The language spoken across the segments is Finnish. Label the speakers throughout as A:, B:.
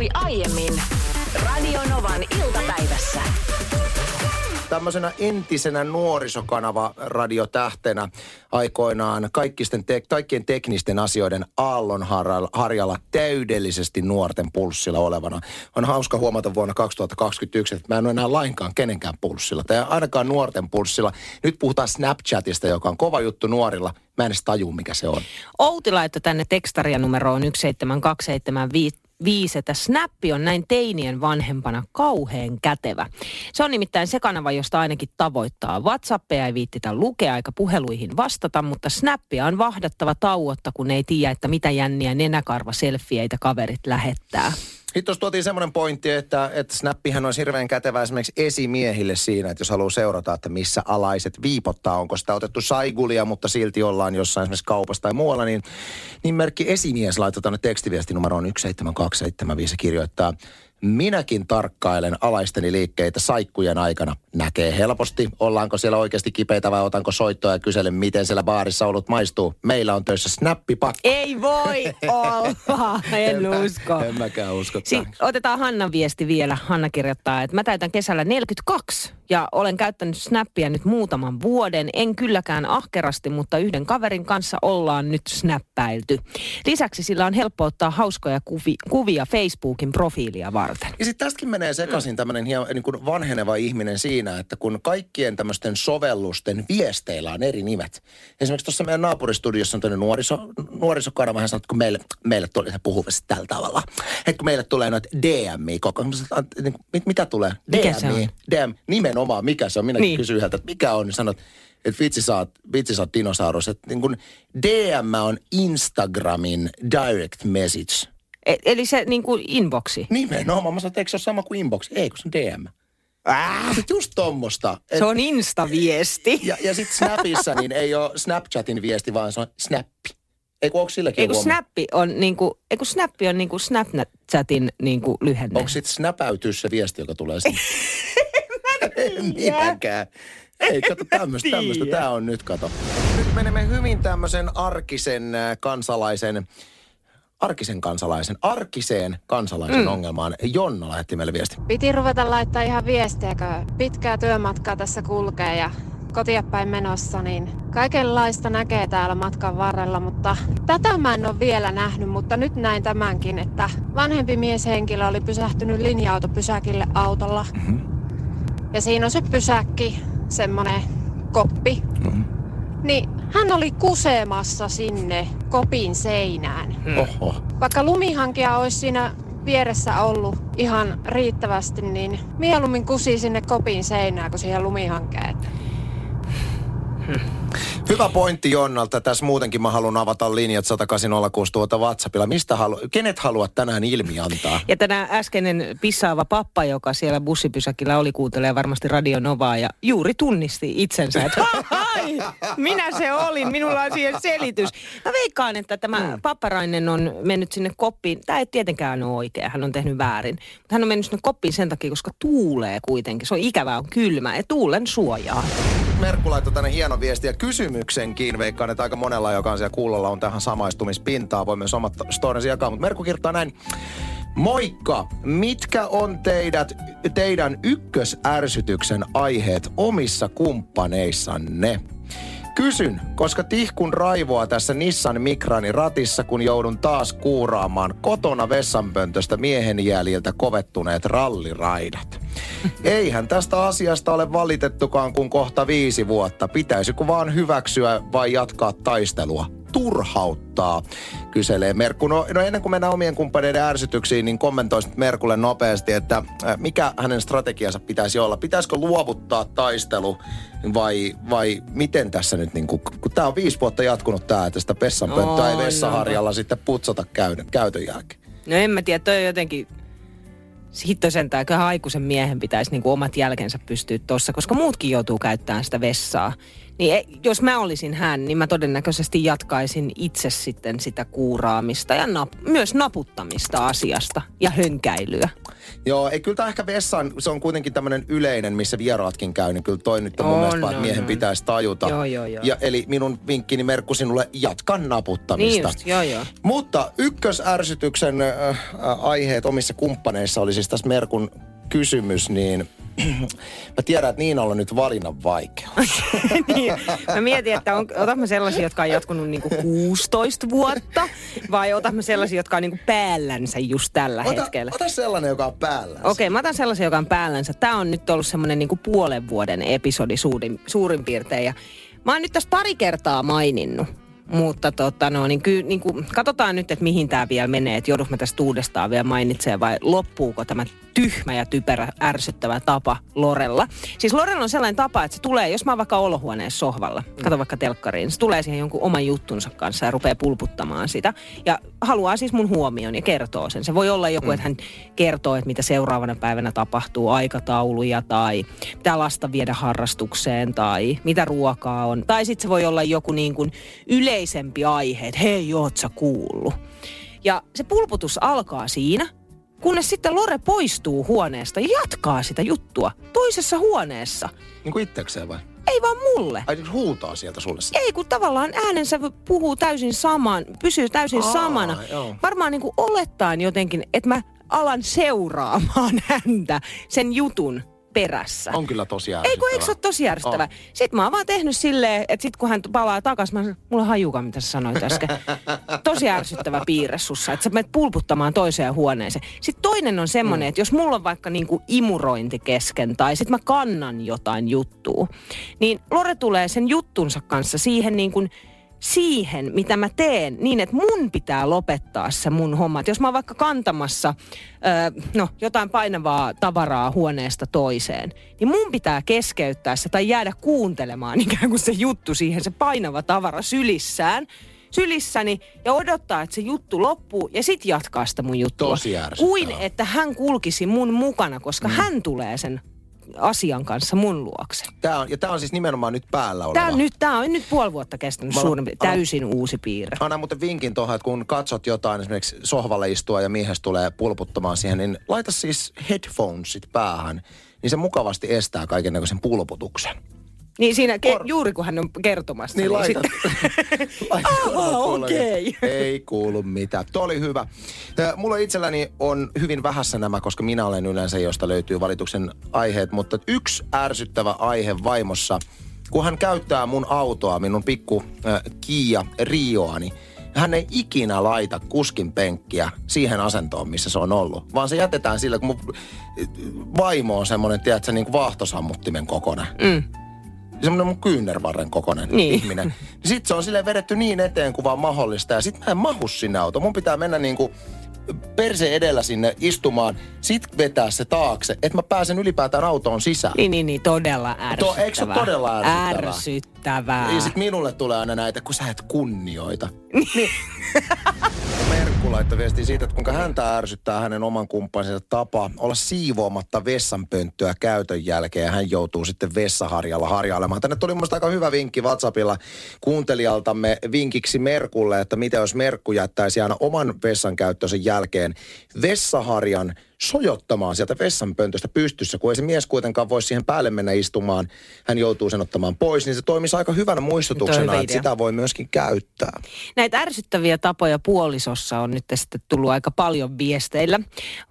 A: tapahtui aiemmin Radio Novan iltapäivässä.
B: Tämmöisenä entisenä nuorisokanava radiotähtenä aikoinaan kaikkisten te- kaikkien teknisten asioiden aallonharjalla täydellisesti nuorten pulssilla olevana. On hauska huomata vuonna 2021, että mä en ole enää lainkaan kenenkään pulssilla, tai ainakaan nuorten pulssilla. Nyt puhutaan Snapchatista, joka on kova juttu nuorilla. Mä en edes tajua, mikä se on.
C: Outi laittoi tänne tekstaria numeroon 17275 viisi, että Snappi on näin teinien vanhempana kauheen kätevä. Se on nimittäin se kanava, josta ainakin tavoittaa. WhatsAppia ei viittitä lukea eikä puheluihin vastata, mutta Snappia on vahdattava tauotta, kun ei tiedä, että mitä jänniä nenäkarva selfieitä kaverit lähettää.
B: Sitten tuossa tuotiin semmoinen pointti, että, että Snappihän on hirveän kätevä esimerkiksi esimiehille siinä, että jos haluaa seurata, että missä alaiset viipottaa, onko sitä otettu saigulia, mutta silti ollaan jossain esimerkiksi kaupassa tai muualla, niin, niin merkki esimies laitetaan tuonne tekstiviestinumeroon 17275 kirjoittaa – Minäkin tarkkailen alaisteni liikkeitä saikkujen aikana. Näkee helposti, ollaanko siellä oikeasti kipeitä vai otanko soittoa ja kyselen, miten siellä baarissa ollut maistuu. Meillä on töissä snappipakko.
C: Ei voi olla, en usko.
B: En mäkään usko.
C: Si- otetaan Hannan viesti vielä. Hanna kirjoittaa, että mä täytän kesällä 42 ja olen käyttänyt snappia nyt muutaman vuoden. En kylläkään ahkerasti, mutta yhden kaverin kanssa ollaan nyt snappäilty. Lisäksi sillä on helppo ottaa hauskoja kuvi- kuvia Facebookin profiilia varten.
B: Ja sitten tästäkin menee sekaisin tämmöinen niin kuin vanheneva ihminen siinä, että kun kaikkien tämmöisten sovellusten viesteillä on eri nimet. Esimerkiksi tuossa meidän naapuristudiossa on tämmöinen nuoriso, nuorisokanava, hän että kun meille, meille tuli, se puhuu tällä tavalla. Että kun meille tulee noita DMI koko ajan, mit, mitä tulee?
C: Mikä se on?
B: DM, nimenomaan, mikä se on? Minäkin
C: Niin.
B: niin. kysyin häneltä, että mikä on, niin sanot, että vitsi sä oot, vitsi sä oot dinosaurus. Että niin kun DM on Instagramin direct message.
C: E- eli se niin kuin inboxi.
B: Nimenomaan. Mä sanoin, että eikö se ole sama kuin inbox? Ei, kun se on DM. Äh, just tommosta. Et,
C: Se on instaviesti.
B: ja, ja sitten Snapissa niin ei ole Snapchatin viesti, vaan se on Snappi. Ei kun onko silläkin
C: Ei kun
B: huomannut?
C: snappi on niinku, ei kun snappi on niinku Snapchatin niinku lyhenne.
B: Onko sitten snäpäytyy se viesti, joka tulee sinne? en minäkään. Ei, kato tämmöistä, tämmöistä. Tämä on nyt, kato. Nyt menemme hyvin tämmöisen arkisen äh, kansalaisen, arkisen kansalaisen, arkiseen kansalaisen mm. ongelmaan. Jonna lähetti meille viesti.
D: Piti ruveta laittaa ihan viestiä, kun pitkää työmatkaa tässä kulkee ja kotia päin menossa, niin kaikenlaista näkee täällä matkan varrella, mutta tätä mä en ole vielä nähnyt, mutta nyt näin tämänkin, että vanhempi mieshenkilö oli pysähtynyt linja-autopysäkille autolla. Ja siinä on se pysäkki, semmonen koppi. Niin hän oli kusemassa sinne kopin seinään.
B: Oho.
D: Vaikka lumihankia olisi siinä vieressä ollut ihan riittävästi, niin mieluummin kusi sinne kopin seinään kuin siihen lumihankeen.
B: Hyvä pointti Jonnalta. Tässä muutenkin mä haluan avata linjat 18060 tuota WhatsAppilla. Mistä halu, kenet haluat tänään ilmi antaa?
C: Ja tänä äskeinen pissaava pappa, joka siellä bussipysäkillä oli, kuuntelee varmasti Radio Novaa ja juuri tunnisti itsensä, että minä se olin, minulla on siihen selitys. Mä veikkaan, että tämä
B: Mm.
C: papparainen on mennyt sinne koppiin. Tämä ei tietenkään ole oikea, hän on tehnyt väärin. Mutta hän on mennyt sinne koppiin sen takia, koska tuulee kuitenkin. Se on ikävää, on kylmä ja tuulen suojaa.
B: Merkku laittoi tänne hieno viesti ja kysymyksenkin. Veikkaan, että aika monella, joka on siellä kuulolla, on tähän samaistumispintaa. Voi myös omat storinsa jakaa. Mutta Merkku kirjoittaa näin. Moikka! Mitkä on teidät, teidän ykkösärsytyksen aiheet omissa kumppaneissanne? Kysyn, koska tihkun raivoa tässä Nissan Mikrani ratissa, kun joudun taas kuuraamaan kotona vessanpöntöstä miehen jäljiltä kovettuneet ralliraidat. Eihän tästä asiasta ole valitettukaan kuin kohta viisi vuotta. Pitäisikö vaan hyväksyä vai jatkaa taistelua? Turhauttaa, kyselee Merkku. No, no ennen kuin mennään omien kumppaneiden ärsytyksiin, niin kommentoisit Merkulle nopeasti, että äh, mikä hänen strategiansa pitäisi olla. Pitäisikö luovuttaa taistelu vai, vai miten tässä nyt, niin kuin, kun tämä on viisi vuotta jatkunut tämä, että sitä pessanpönttöä ei vessaharjalla sitten putsata käydä, käytön jälkeen.
C: No en mä tiedä, toi on jotenkin hitto sentään, kyllähän aikuisen miehen pitäisi niinku omat jälkensä pystyä tuossa, koska muutkin joutuu käyttämään sitä vessaa. Niin e, jos mä olisin hän, niin mä todennäköisesti jatkaisin itse sitten sitä kuuraamista ja nap, myös naputtamista asiasta ja hönkäilyä.
B: Joo, ei kyllä tämä ehkä vessan, se on kuitenkin tämmöinen yleinen, missä vieraatkin käy, niin kyllä toi nyt on mun
C: On,
B: mielestä, vaan, että
C: on,
B: miehen
C: on.
B: pitäisi tajuta.
C: Joo, joo, joo.
B: Ja, eli minun vinkkini Merkku sinulle, jatka naputtamista.
C: Niin just, joo joo.
B: Mutta ykkösärsytyksen äh, äh, aiheet omissa kumppaneissa oli siis tässä Merkun kysymys, niin mä tiedän, että Niinalla on nyt valinnan vaikeus.
C: niin, mä mietin, että on, otamme sellaisia, jotka on jatkunut niinku 16 vuotta, vai otamme sellaisia, jotka on niinku päällänsä just tällä
B: Ota,
C: hetkellä.
B: ota sellainen, joka on päällä.
C: Okei, mä otan sellaisen, joka on päällänsä. Tämä on nyt ollut semmoinen niinku puolen vuoden episodi suurin, suurin piirtein. Ja mä oon nyt tässä pari kertaa maininnut. Mutta tota no, niin kyllä, niin kuin, katsotaan nyt, että mihin tämä vielä menee, että joudunko mä tästä uudestaan vielä mainitsee vai loppuuko tämä tyhmä ja typerä ärsyttävä tapa Lorella. Siis Lorella on sellainen tapa, että se tulee, jos mä oon vaikka olohuoneessa sohvalla, kato vaikka telkkariin, niin se tulee siihen jonkun oman juttunsa kanssa ja rupeaa pulputtamaan sitä. Ja haluaa siis mun huomion ja kertoo sen. Se voi olla joku, mm. että hän kertoo, että mitä seuraavana päivänä tapahtuu, aikatauluja tai mitä lasta viedä harrastukseen tai mitä ruokaa on. Tai sitten se voi olla joku niin kuin yleisempi aihe, että hei, oot sä kuullut. Ja se pulputus alkaa siinä, kunnes sitten Lore poistuu huoneesta ja jatkaa sitä juttua toisessa huoneessa.
B: Niin kuin itsekseen vai?
C: Ei vaan mulle.
B: Ai nyt huutaa sieltä sulle.
C: Ei, kun tavallaan äänensä puhuu täysin saman, pysyy täysin
B: Aa,
C: samana.
B: joo.
C: Varmaan niin kuin olettaen jotenkin, että mä alan seuraamaan häntä sen jutun perässä.
B: On kyllä tosi
C: Ei kun eikö se ole tosi järjestävä?
B: On.
C: Sitten mä oon vaan tehnyt silleen, että sit kun hän palaa takaisin, mä sanon, mulla on hajuka, mitä sä sanoit äsken. Tosi ärsyttävä piirre sussa, että sä menet pulputtamaan toiseen huoneeseen. Sitten toinen on semmoinen, mm. että jos mulla on vaikka niinku imurointi kesken tai sitten mä kannan jotain juttua, niin Lore tulee sen juttunsa kanssa siihen niin kuin siihen, mitä mä teen, niin että mun pitää lopettaa se mun homma. Et jos mä oon vaikka kantamassa ö, no, jotain painavaa tavaraa huoneesta toiseen, niin mun pitää keskeyttää se tai jäädä kuuntelemaan ikään kuin se juttu siihen, se painava tavara sylissään sylissäni ja odottaa, että se juttu loppuu ja sit jatkaa sitä mun juttua. Kuin että hän kulkisi mun mukana, koska mm. hän tulee sen asian kanssa mun luokse.
B: Tää on, ja tämä on siis nimenomaan nyt päällä oleva.
C: Tämä on nyt, tää on nyt puoli vuotta kestänyt
B: Mä-
C: suurin,
B: mä-
C: täysin uusi piirre.
B: Anna muuten vinkin tuohon, että kun katsot jotain, esimerkiksi sohvalle istua ja miehes tulee pulputtamaan siihen, niin laita siis headphonesit päähän, niin se mukavasti estää kaiken näköisen pulputuksen.
C: Niin siinä, ke,
B: Kor-
C: juuri kun hän on kertomassa.
B: Niin laita.
C: sitten-
B: laita
C: Aha,
B: kuulolle.
C: okei.
B: Ei kuulu mitään. Tuo oli hyvä. Mulla itselläni on hyvin vähässä nämä, koska minä olen yleensä, josta löytyy valituksen aiheet. Mutta yksi ärsyttävä aihe vaimossa, kun hän käyttää mun autoa, minun pikku äh, Kia Rioani, hän ei ikinä laita kuskin penkkiä siihen asentoon, missä se on ollut. Vaan se jätetään sillä, kun mun vaimo on semmoinen, tiedätkö, niin kuin vaahtosammuttimen kokonen
C: Mm.
B: Semmoinen mun kyynärvarren kokoinen
C: Niin.
B: ihminen. Sitten se on sille vedetty niin eteen kuin vaan mahdollista. Ja sitten mä en mahu sinne auto. Mun pitää mennä niinku perse edellä sinne istumaan, sit vetää se taakse, että mä pääsen ylipäätään autoon sisään.
C: Niin, niin, niin, todella ärsyttävää.
B: eikö se ole todella ärsyttävää?
C: Ärsyttävää.
B: Ja sit minulle tulee aina näitä, kun sä et kunnioita. niin. Merkku laittoi viestiä siitä, että kuinka häntä ärsyttää hänen oman kumppaninsa tapa olla siivoamatta vessanpönttöä käytön jälkeen ja hän joutuu sitten vessaharjalla harjailemaan. Tänne tuli musta aika hyvä vinkki WhatsAppilla kuuntelijaltamme vinkiksi Merkulle, että mitä jos Merkku jättäisi aina oman vessan käyttönsä jälkeen vessaharjan sojottamaan sieltä vessanpöntöstä pystyssä, kun ei se mies kuitenkaan voi siihen päälle mennä istumaan. Hän joutuu sen ottamaan pois, niin se toimisi aika hyvänä muistutuksena,
C: hyvä
B: että sitä voi myöskin käyttää.
C: Näitä ärsyttäviä tapoja puolisossa on nyt sitten tullut aika paljon viesteillä.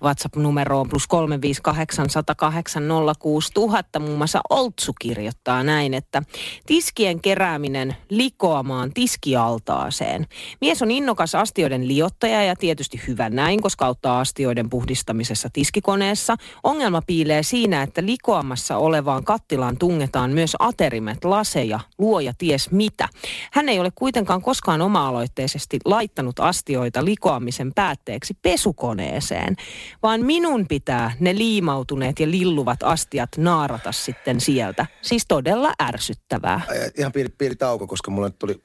C: WhatsApp-numero on plus 358 108 06000. Muun muassa Oltsu kirjoittaa näin, että tiskien kerääminen likoamaan tiskialtaaseen. Mies on innokas astioiden liottaja ja tietysti hyvä näin, koska auttaa astioiden puhdistamisessa tiskikoneessa. Ongelma piilee siinä, että likoamassa olevaan kattilaan tungetaan myös aterimet, laseja, luoja ties mitä. Hän ei ole kuitenkaan koskaan oma-aloitteisesti laittanut astioita likoamisen päätteeksi pesukoneeseen, vaan minun pitää ne liimautuneet ja lilluvat astiat naarata sitten sieltä. Siis todella ärsyttävää.
B: Ihan pieni, pieni tauko, koska mulle tuli,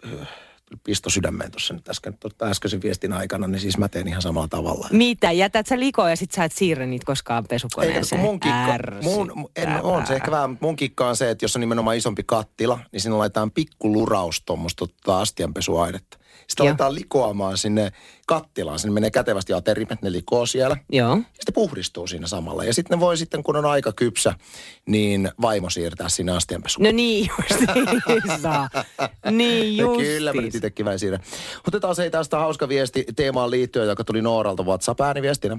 B: pisto sydämeen tuossa nyt äsken, äskeisen viestin aikana, niin siis mä teen ihan samalla tavalla.
C: Mitä? Jätät sä likoa ja sit sä et siirrä niitä koskaan
B: Ei,
C: pesukoneeseen?
B: kun mun kikka, mun, en, on se ehkä vähän, mutta mun kikka on se, että jos on nimenomaan isompi kattila, niin siinä laitetaan pikku luraus tuommoista tota astianpesuainetta. Sitten
C: Joo.
B: aletaan likoamaan sinne kattilaan. Sinne menee kätevästi aterimet, ne likoo siellä.
C: Joo.
B: Ja sitten puhdistuu siinä samalla. Ja sitten ne voi sitten, kun on aika kypsä, niin vaimo siirtää sinne astianpesuun.
C: No niin justiinsa. niin justiinsa.
B: Kyllä, mä nyt itsekin vähän siinä. Otetaan se tästä hauska viesti teemaan liittyen, joka tuli Nooralta WhatsApp-ääniviestinä.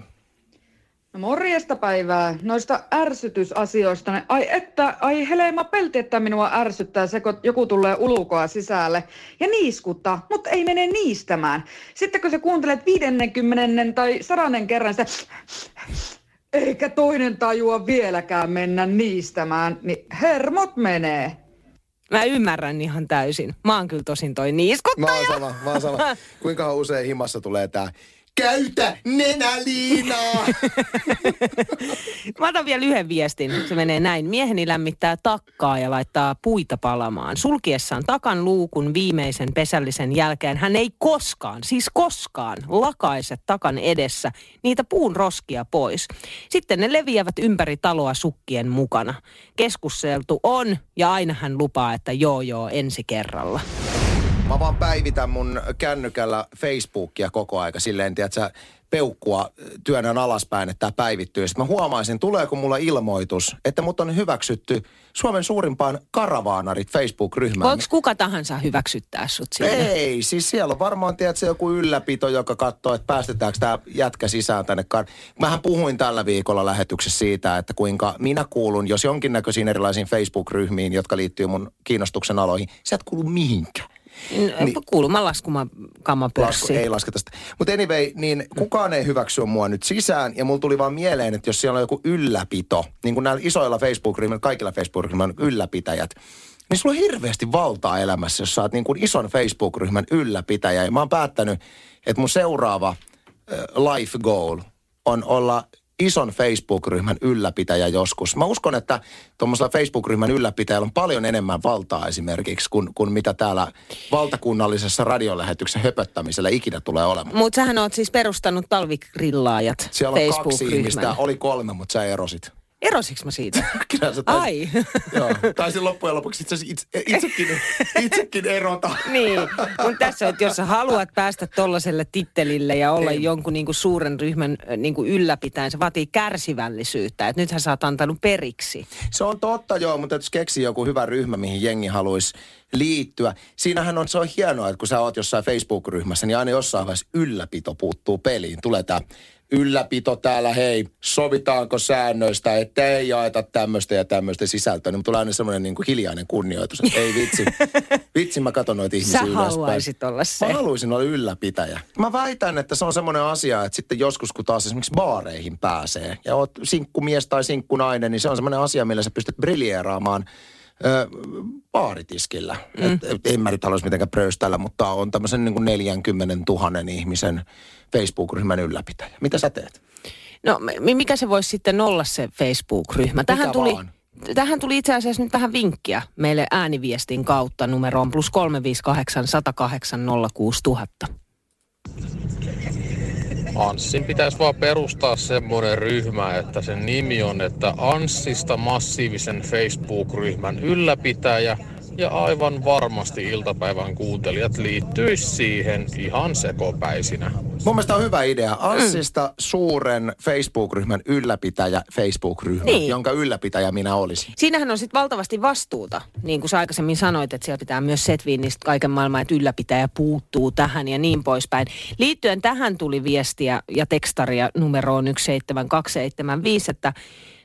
E: No morjesta päivää. Noista ärsytysasioista. ne- Ai että, ai Helema pelti, että minua ärsyttää se, kun joku tulee ulkoa sisälle ja niiskuttaa, mutta ei mene niistämään. Sitten kun sä kuuntelet 50 tai sadannen kerran sitä eikä toinen tajua vieläkään mennä niistämään, niin hermot menee.
C: Mä ymmärrän ihan täysin. Mä oon kyllä tosin toi
B: Mä
C: niiskuttaja.
B: oon sama, mä oon sama. Kuinka usein himassa tulee tää Käytä nenäliinaa!
C: Mä otan vielä yhden viestin. Se menee näin. Mieheni lämmittää takkaa ja laittaa puita palamaan. Sulkiessaan takan luukun viimeisen pesällisen jälkeen hän ei koskaan, siis koskaan, lakaise takan edessä niitä puun roskia pois. Sitten ne leviävät ympäri taloa sukkien mukana. Keskusteltu on ja aina hän lupaa, että joo joo ensi kerralla.
B: Mä vaan päivitän mun kännykällä Facebookia koko aika silleen, tiedätkö, peukkua työnnän alaspäin, että tämä päivittyy. Sitten mä huomaisin, tuleeko mulla ilmoitus, että mut on hyväksytty Suomen suurimpaan karavaanarit Facebook-ryhmään.
C: Voiko kuka tahansa hyväksyttää sut sinne?
B: Ei, siis siellä on varmaan, tiedätkö, joku ylläpito, joka katsoo, että päästetäänkö tämä jätkä sisään tänne. Kar- Mähän puhuin tällä viikolla lähetyksessä siitä, että kuinka minä kuulun, jos jonkinnäköisiin erilaisiin Facebook-ryhmiin, jotka liittyy mun kiinnostuksen aloihin, sä et kuulu mihinkään.
C: Niin. Kuuluma laskuma kamma
B: Lasku, ei lasketa sitä. Mutta anyway, niin kukaan ei hyväksy mua nyt sisään. Ja mulla tuli vaan mieleen, että jos siellä on joku ylläpito, niin kuin näillä isoilla Facebook-ryhmillä, kaikilla Facebook-ryhmillä on ylläpitäjät, niin sulla on hirveästi valtaa elämässä, jos sä oot niin kuin ison Facebook-ryhmän ylläpitäjä. Ja mä oon päättänyt, että mun seuraava life goal on olla ison Facebook-ryhmän ylläpitäjä joskus. Mä uskon, että tuommoisella Facebook-ryhmän ylläpitäjällä on paljon enemmän valtaa esimerkiksi kuin, kuin mitä täällä valtakunnallisessa radiolähetyksessä höpöttämisellä ikinä tulee olemaan.
C: Mutta sähän oot siis perustanut talvikrillaajat
B: Siellä on kaksi ihmistä, oli kolme, mutta sä erosit.
C: Erosiks mä siitä?
B: Kyllä sä
C: Ai.
B: Joo, taisin loppujen lopuksi itse, itse, itsekin, itsekin erota.
C: niin, kun tässä, että jos sä haluat päästä tollaiselle tittelille ja olla
B: Ei.
C: jonkun niinku suuren ryhmän niinku ylläpitäen, se vaatii kärsivällisyyttä. Että nythän sä oot antanut periksi.
B: Se on totta joo, mutta jos keksii joku hyvä ryhmä, mihin jengi haluaisi liittyä. Siinähän on, se on hienoa, että kun sä oot jossain Facebook-ryhmässä, niin aina jossain vaiheessa ylläpito puuttuu peliin. Tulee tää ylläpito täällä, hei, sovitaanko säännöistä, että ei jaeta tämmöistä ja tämmöistä sisältöä. Niin tulee aina semmoinen niin kuin hiljainen kunnioitus, että ei vitsi. vitsi, mä katson noita ihmisiä
C: Sä
B: ylöspäin.
C: haluaisit olla se.
B: Mä haluaisin olla ylläpitäjä. Mä väitän, että se on semmoinen asia, että sitten joskus kun taas esimerkiksi baareihin pääsee ja oot sinkkumies tai sinkkunainen, niin se on semmoinen asia, millä sä pystyt briljeeraamaan ö, baaritiskillä. Mm. Et, et, en mä nyt haluaisi mitenkään pröyställä, mutta on tämmöisen niin kuin 40 000 ihmisen Facebook-ryhmän ylläpitäjä. Mitä sä teet?
C: No mi- mikä se voisi sitten olla se Facebook-ryhmä? Tähän tuli,
B: vaan.
C: tähän tuli itse asiassa nyt vähän vinkkiä meille ääniviestin kautta numeroon plus 358 108 06000.
F: Anssin pitäisi vaan perustaa semmoinen ryhmä, että sen nimi on, että Anssista massiivisen Facebook-ryhmän ylläpitäjä ja aivan varmasti iltapäivän kuuntelijat liittyisi siihen ihan sekopäisinä.
B: Mun mielestä on hyvä idea. Anssista suuren Facebook-ryhmän ylläpitäjä Facebook-ryhmä,
C: Niin.
B: jonka ylläpitäjä minä olisin.
C: Siinähän on sitten valtavasti vastuuta, niin kuin sä aikaisemmin sanoit, että siellä pitää myös Setviinistä kaiken maailman, että ylläpitäjä puuttuu tähän ja niin poispäin. Liittyen tähän tuli viestiä ja tekstaria numeroon 17275, että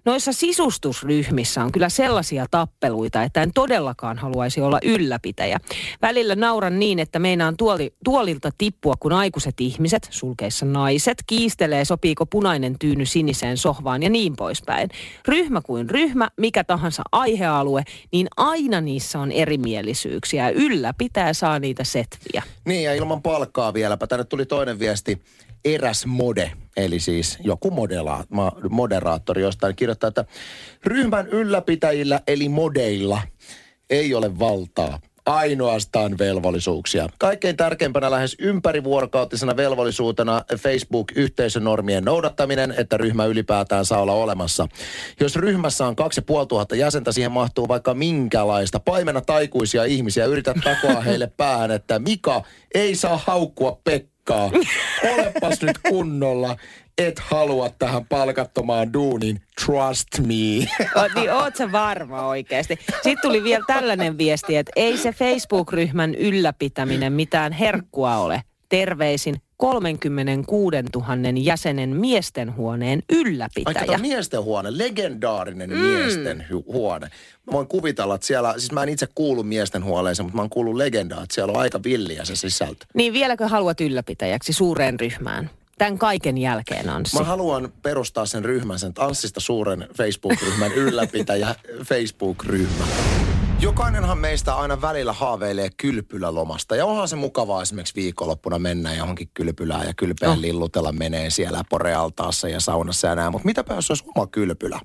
C: noissa sisustusryhmissä on kyllä sellaisia tappeluita, että en todellakaan haluaisi olla ylläpitäjä. Välillä nauran niin, että meinaan tuoli, tuolilta tippua, kun aikuiset ihmiset, sulkeissa naiset, kiistelee, sopiiko punainen tyyny siniseen sohvaan ja niin poispäin. Ryhmä kuin ryhmä, mikä tahansa aihealue, niin aina niissä on erimielisyyksiä. ja Ylläpitäjä saa niitä setviä.
B: Niin, ja ilman palkkaa vieläpä. Tänne tuli toinen viesti. Eräs mode, eli siis joku modela, moderaattori jostain kirjoittaa, että ryhmän ylläpitäjillä eli modeilla ei ole valtaa. ainoastaan velvollisuuksia. Kaikkein tärkeimpänä lähes ympärivuorokauttisena velvollisuutena Facebook-yhteisönormien noudattaminen, että ryhmä ylipäätään saa olla olemassa. Jos ryhmässä on 2500 jäsentä, siihen mahtuu vaikka minkälaista paimena taikuisia ihmisiä. Yritä takoa heille päähän, että Mika ei saa haukkua Pekkaa. Olepas nyt kunnolla et halua tähän palkattomaan duunin, trust me.
C: O, niin oot sä varma oikeasti. Sitten tuli vielä tällainen viesti, että ei se Facebook-ryhmän ylläpitäminen mitään herkkua ole. Terveisin 36 000 jäsenen miestenhuoneen ylläpitäjä.
B: Aika miesten huone, legendaarinen mm. miesten huone. Mä voin kuvitella, että siellä, siis mä en itse kuulu miesten huoneeseen, mutta mä oon kuullut legendaa, että siellä on aika villiä se sisältö.
C: Niin vieläkö haluat ylläpitäjäksi suureen ryhmään? Tämän kaiken jälkeen, Anssi.
B: Mä haluan perustaa sen ryhmän, sen Tanssista suuren Facebook-ryhmän ylläpitäjä Facebook-ryhmä. Jokainenhan meistä aina välillä haaveilee kylpylälomasta. Ja onhan se mukavaa esimerkiksi viikonloppuna mennä johonkin kylpylään ja kylpeen oh. lillutella menee siellä porealtaassa ja saunassa ja näin. Mutta mitäpä jos olisi oma kylpylä?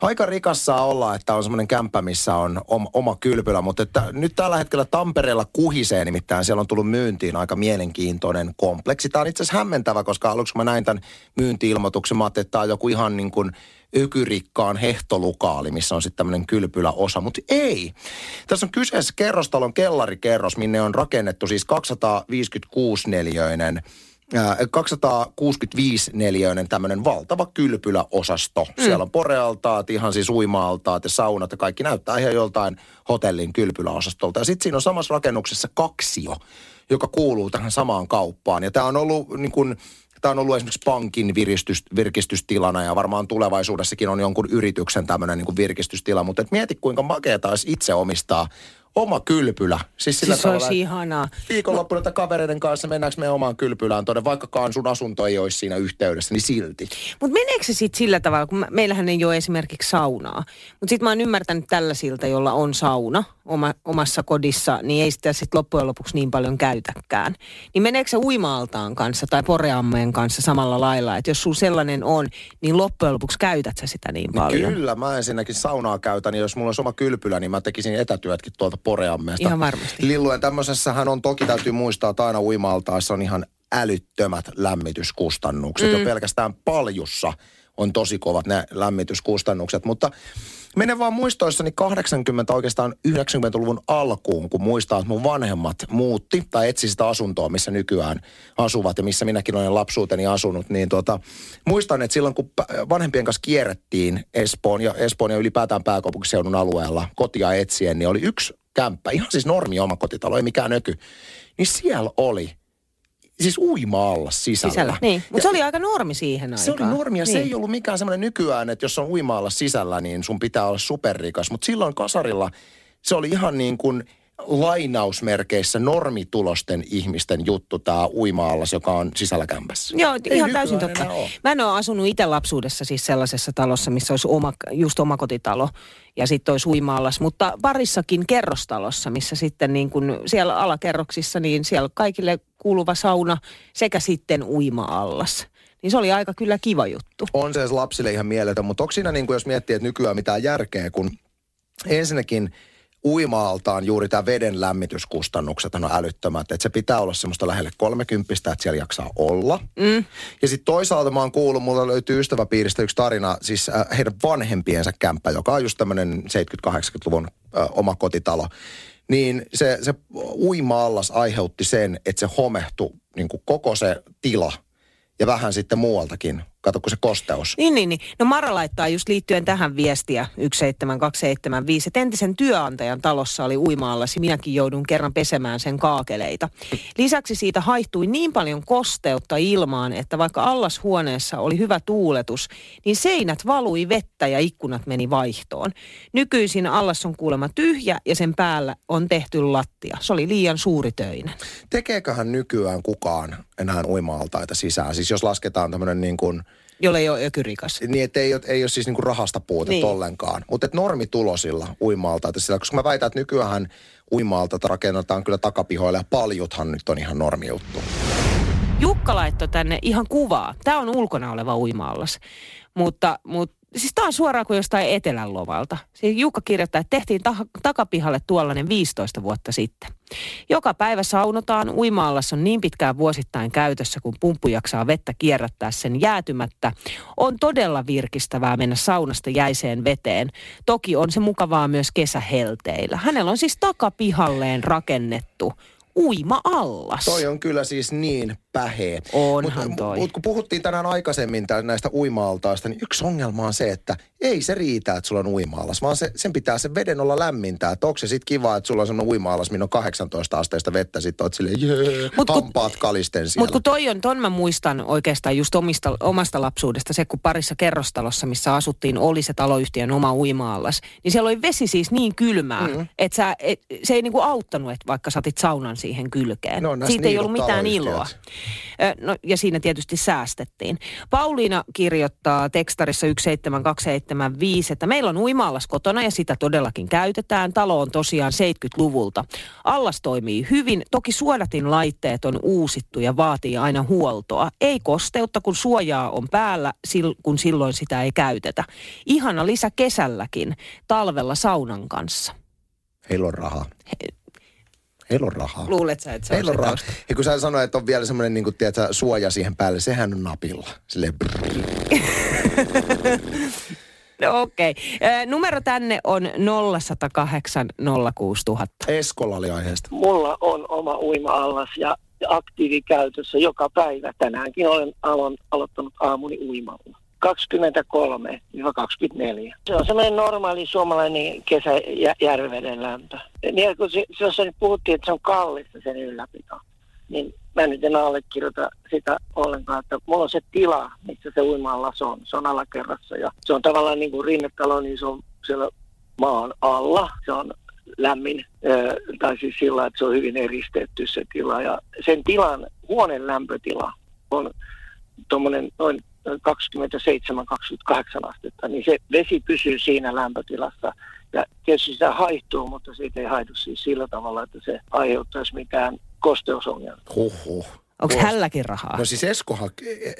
B: Aika rikas saa olla, että on semmoinen kämppä, missä on oma, oma kylpylä. Mutta että nyt tällä hetkellä Tampereella kuhisee nimittäin. Siellä on tullut myyntiin aika mielenkiintoinen kompleksi. Tämä on itse asiassa hämmentävä, koska aluksi kun mä näin tämän myynti-ilmoituksen, mä että tämä on joku ihan niin kuin – ykyrikkaan hehtolukaali, missä on sitten tämmöinen kylpyläosa. Mutta ei. Tässä on kyseessä kerrostalon kellarikerros, minne on rakennettu siis 256-neliöinen 265-neliöinen tämmöinen valtava kylpyläosasto. Mm. Siellä on porealtaat, ihan siis uimaaltaat ja saunat ja kaikki näyttää ihan joltain hotellin kylpyläosastolta. Ja sitten siinä on samassa rakennuksessa kaksio, joka kuuluu tähän samaan kauppaan. Ja tämä on ollut niin kuin, Tämä on ollut esimerkiksi pankin viristys, virkistystilana ja varmaan tulevaisuudessakin on jonkun yrityksen tämmöinen niin virkistystila. Mutta et mieti kuinka makeata olisi itse omistaa oma kylpylä.
C: Siis, sillä siis olisi ihanaa.
B: Viikonloppuna no. kavereiden kanssa mennäänkö me omaan kylpylään tuonne, vaikkakaan sun asunto ei olisi siinä yhteydessä, niin silti.
C: Mutta meneekö se sitten sillä tavalla, kun meillähän ei ole esimerkiksi saunaa. Mutta sitten mä oon ymmärtänyt tällaisilta, jolla on sauna oma, omassa kodissa, niin ei sitä sitten loppujen lopuksi niin paljon käytäkään. Niin meneekö se uimaaltaan kanssa tai poreammeen kanssa samalla lailla, että jos sulla sellainen on, niin loppujen lopuksi käytät sä sitä niin paljon?
B: No kyllä, mä ensinnäkin saunaa käytän, niin jos mulla on oma kylpylä, niin mä tekisin etätyötkin tuolta poreammeesta.
C: Ihan varmasti.
B: Lillujen tämmöisessähän on toki täytyy muistaa, että aina uimaltaessa on ihan älyttömät lämmityskustannukset. Mm. Jo pelkästään paljussa on tosi kovat ne lämmityskustannukset, mutta menen vaan muistoissani 80 oikeastaan 90-luvun alkuun, kun muistaa, että mun vanhemmat muutti tai etsi sitä asuntoa, missä nykyään asuvat ja missä minäkin olen lapsuuteni asunut, niin tota, muistan, että silloin kun vanhempien kanssa kierrettiin Espoon ja, Espoon ja ylipäätään pääkaupunkiseudun alueella kotia etsien, niin oli yksi kämppä, ihan siis normi omakotitalo, ei mikään nöky, niin siellä oli siis uima-alla sisällä. sisällä
C: niin, mutta se oli aika normi siihen aikaan.
B: Se oli normi ja niin. se ei ollut mikään semmoinen nykyään, että jos on uima-alla sisällä, niin sun pitää olla superrikas. Mutta silloin kasarilla se oli ihan niin kuin lainausmerkeissä normitulosten ihmisten juttu, tämä uima joka on sisällä kämpässä.
C: Joo, Ei ihan täysin totta. Mä en ole asunut itse lapsuudessa siis sellaisessa talossa, missä olisi oma, just omakotitalo ja sitten olisi uima mutta parissakin kerrostalossa, missä sitten niin kun siellä alakerroksissa, niin siellä kaikille kuuluva sauna sekä sitten uima-allas. Niin se oli aika kyllä kiva juttu.
B: On se lapsille ihan mieletön, mutta onko siinä niin kuin jos miettii, että nykyään mitään järkeä, kun ensinnäkin – uimaaltaan juuri tämä veden lämmityskustannukset on älyttömät. Että se pitää olla semmoista lähelle 30, että siellä jaksaa olla. Mm. Ja sitten toisaalta mä oon kuullut, mulla löytyy ystäväpiiristä yksi tarina, siis äh, heidän vanhempiensa kämppä, joka on just tämmöinen 70-80-luvun äh, oma kotitalo. Niin se, se uima-allas aiheutti sen, että se homehtui niin koko se tila ja vähän sitten muualtakin Kato, kun se kosteus.
C: Niin, niin, niin. No Mara laittaa just liittyen tähän viestiä 17275, että entisen työantajan talossa oli uima-allas ja minäkin joudun kerran pesemään sen kaakeleita. Lisäksi siitä haihtui niin paljon kosteutta ilmaan, että vaikka allashuoneessa oli hyvä tuuletus, niin seinät valui vettä ja ikkunat meni vaihtoon. Nykyisin allas on kuulemma tyhjä ja sen päällä on tehty lattia. Se oli liian suuritöinen.
B: Tekeeköhän nykyään kukaan enää uima-altaita sisään? Siis jos lasketaan tämmöinen niin kuin
C: Jolle ei ole ökyrikas.
B: Niin, että ei ole, ei ole siis niinku rahasta puute niin. ollenkaan. Mutta normitulosilla uimaalta, että sillä, koska mä väitän, että nykyään uimaalta rakennetaan kyllä takapihoille ja paljuthan nyt on ihan normijuttu.
C: Jukka laittoi tänne ihan kuvaa. Tämä on ulkona oleva uimaallas. Mutta, mutta siis tää on suoraan kuin jostain etelän lovalta. Siis Jukka kirjoittaa, että tehtiin ta- takapihalle tuollainen 15 vuotta sitten. Joka päivä saunotaan, uima on niin pitkään vuosittain käytössä, kun pumppu jaksaa vettä kierrättää sen jäätymättä. On todella virkistävää mennä saunasta jäiseen veteen. Toki on se mukavaa myös kesähelteillä. Hänellä on siis takapihalleen rakennettu uima-allas.
B: Toi on kyllä siis niin pähee.
C: Onhan
B: mut,
C: toi.
B: Mutta kun puhuttiin tänään aikaisemmin näistä uima-altaista, niin yksi ongelma on se, että ei se riitä, että sulla on uima-allas, vaan se, sen pitää sen veden olla lämmintää. Että onko se sitten kiva, että sulla on semmoinen uima-allas, minne on 18 asteista vettä, sitten oot silleen, jee,
C: Mut kun-
B: hampaat kalisten siellä.
C: Mutta kun toi on, ton mä muistan oikeastaan just omista, omasta lapsuudesta, se kun parissa kerrostalossa, missä asuttiin, oli se taloyhtiön oma uima-allas, niin siellä oli vesi siis niin kylmää, mm. että sä, et, se ei niinku auttanut, että vaikka satit saunan siihen kylkeen.
B: No,
C: Siitä ei ollut
B: niilut
C: mitään iloa. No, ja siinä tietysti säästettiin. Pauliina kirjoittaa tekstarissa 17275, että meillä on uima-allas kotona ja sitä todellakin käytetään. Talo on tosiaan 70-luvulta. Allas toimii hyvin. Toki suodatin laitteet on uusittu ja vaatii aina huoltoa. Ei kosteutta, kun suojaa on päällä, kun silloin sitä ei käytetä. Ihana lisä kesälläkin, talvella saunan kanssa.
B: Heillä on rahaa. Heillä on rahaa.
C: Luulet sä, että se on
B: Heillä on rahaa.
C: tausta?
B: Ja kun sä sanoit, että on vielä semmoinen niin kuin, tiedätkö, suoja siihen päälle, sehän on napilla. Silleen.
C: No okei. Okay. Numero tänne on 0108 06000.
B: Eskola oli aiheesta.
G: Mulla on oma uima-allas ja aktiivikäytössä joka päivä. Tänäänkin olen alo- aloittanut aamuni uimalla. 23-24. Se on semmoinen normaali suomalainen kesäjärveden lämpö. Niin kun se, se, nyt puhuttiin, että se on kallista sen ylläpito, niin mä nyt en allekirjoita sitä ollenkaan, että mulla on se tila, missä se uima-allas on. Se on alakerrassa ja se on tavallaan niin kuin rinnetalo, niin se on siellä maan alla. Se on lämmin, tai siis sillä, että se on hyvin eristetty se tila. Ja sen tilan huoneen lämpötila on tuommoinen noin 27-28 astetta, niin se vesi pysyy siinä lämpötilassa. Ja tietysti sitä haihtuu, mutta siitä ei haihdu siis sillä tavalla, että se aiheuttaisi mitään kosteusongelmia.
B: Huhhuh.
C: Onko hälläkin rahaa?
B: No siis Eskohan,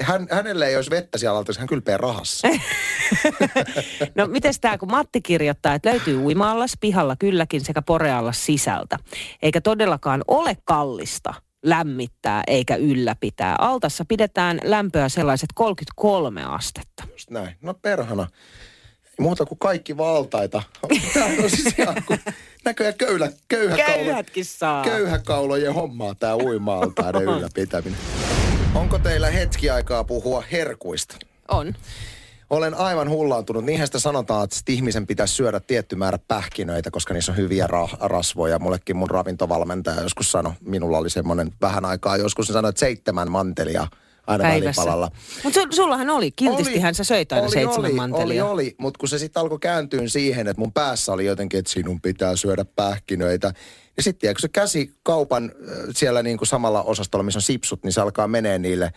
B: hän, hänelle ei olisi vettä siellä altaassa, hän kylpeä rahassa.
C: No miten tämä, kun Matti kirjoittaa, että löytyy uima-allas pihalla kylläkin sekä poreallas sisältä. Eikä todellakaan ole kallista lämmittää eikä ylläpitää. Altassa pidetään lämpöä sellaiset 33 astetta.
B: Just näin. No perhana. Ei muuta kuin kaikki valtaita. Tämä on siis ihan kuin näköjään köylä, köyhäkaulo,
C: Köyhätkin saa.
B: köyhäkaulojen hommaa tämä uima-altaiden ylläpitäminen. Onko teillä hetki aikaa puhua herkuista?
C: On.
B: Olen aivan hullaantunut. Niinhän sitä sanotaan, että ihmisen pitäisi syödä tietty määrä pähkinöitä, koska niissä on hyviä ra- rasvoja. Mullekin mun ravintovalmentaja joskus sanoi, minulla oli semmoinen vähän aikaa joskus, sanoi, että seitsemän mantelia aina
C: Päivässä.
B: välipalalla.
C: Mutta sullahan oli, kiltistihän sä söit aina
B: oli,
C: seitsemän
B: oli,
C: mantelia.
B: Oli, oli, mutta kun se sitten alkoi kääntyä siihen, että mun päässä oli jotenkin, että sinun pitää syödä pähkinöitä. Ja sitten kun se käsi kaupan äh, siellä niin kuin samalla osastolla, missä on sipsut, niin se alkaa menee niille,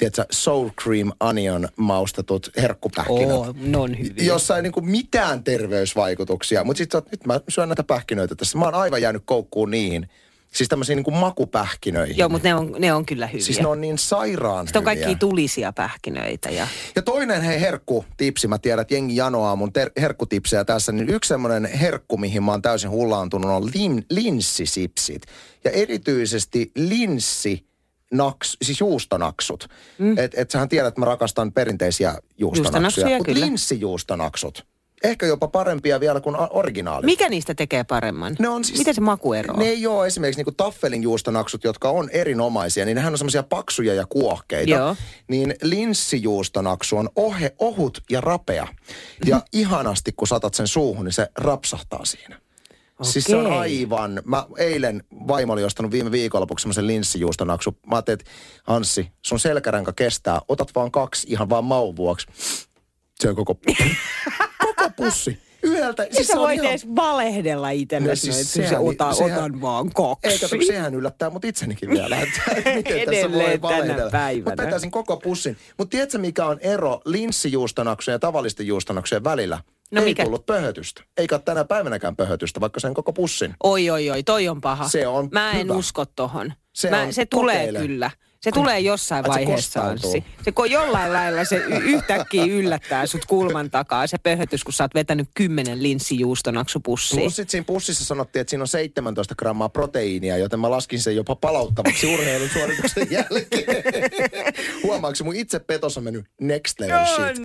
B: tiedätkö, sour cream onion maustetut herkkupähkinät.
C: Oo, ne on hyviä.
B: Jossa ei niinku mitään terveysvaikutuksia. Mutta sitten nyt mä syön näitä pähkinöitä tässä. Mä oon aivan jäänyt koukkuun niihin. Siis tämmöisiin niinku makupähkinöihin.
C: Joo, mutta ne on, ne on kyllä hyviä.
B: Siis ne on niin sairaan
C: Sitten on
B: hyviä.
C: kaikki tulisia pähkinöitä. Ja...
B: Ja toinen hei herkkutipsi, mä tiedän, että jengi janoaa mun ter- herkkutipsejä tässä, niin yksi semmoinen herkku, mihin mä oon täysin hullaantunut, on lin- linssisipsit. Ja erityisesti linssi naks, siis juustonaksut. Mm. Et, et sähän tiedät, että mä rakastan perinteisiä juustonaksuja. Mutta linssijuustonaksut, ehkä jopa parempia vielä kuin originaalit.
C: Mikä niistä tekee paremman?
B: Ne on siis,
C: Miten se maku eroaa?
B: Ne ei ole esimerkiksi niinku taffelin juustonaksut, jotka on erinomaisia, niin nehän on semmoisia paksuja ja kuohkeita.
C: Joo.
B: Niin linssijuustonaksu on ohe, ohut ja rapea. Ja ihanasti, kun satat sen suuhun, niin se rapsahtaa siinä. Siis se on
C: Okei.
B: aivan, mä eilen vaimo oli ostanut viime viikonlopuksi semmoisen linssijuustonaksu. Mä ajattelin, että Hanssi, sun selkäranka kestää, otat vaan kaksi ihan vaan maun vuoksi. Se on koko, koko pussi. Yhdeltä.
C: Siis sä
B: se
C: voit
B: ihan-
C: edes valehdella itsellesi,
B: No
C: siis
B: siis
C: että se
B: sehän-
C: ota,
B: sehän-
C: otan vaan kaksi.
B: Ei, kato, sehän yllättää mut itsenikin vielä. Että miten tässä voi valehdella. Mut vetäisin koko pussin. Mutta tiedätkö, mikä on ero linssijuustonaksujen ja tavallisten juustonaksujen välillä?
C: No
B: Ei
C: mikä?
B: tullut pöhötystä. Eikä ole tänä päivänäkään pöhötystä, vaikka sen koko pussin.
C: Oi, oi, oi, toi on paha.
B: Se on
C: Mä en
B: hyvä.
C: usko tohon.
B: Se,
C: Mä,
B: on,
C: se tulee
B: kokeile.
C: kyllä. Se tulee jossain
B: Ai, se
C: vaiheessa. Anssi. Se ko jollain lailla se y- yhtäkkiä yllättää sut kulman takaa. Se pöhötys, kun sä oot vetänyt kymmenen linssijuustonaksupussiin.
B: Plus sit siinä pussissa sanottiin, että siinä on 17 grammaa proteiinia, joten mä laskin sen jopa palauttavaksi urheilun suorituksen jälkeen. Huomaatko, mun itse petos on mennyt next level shit.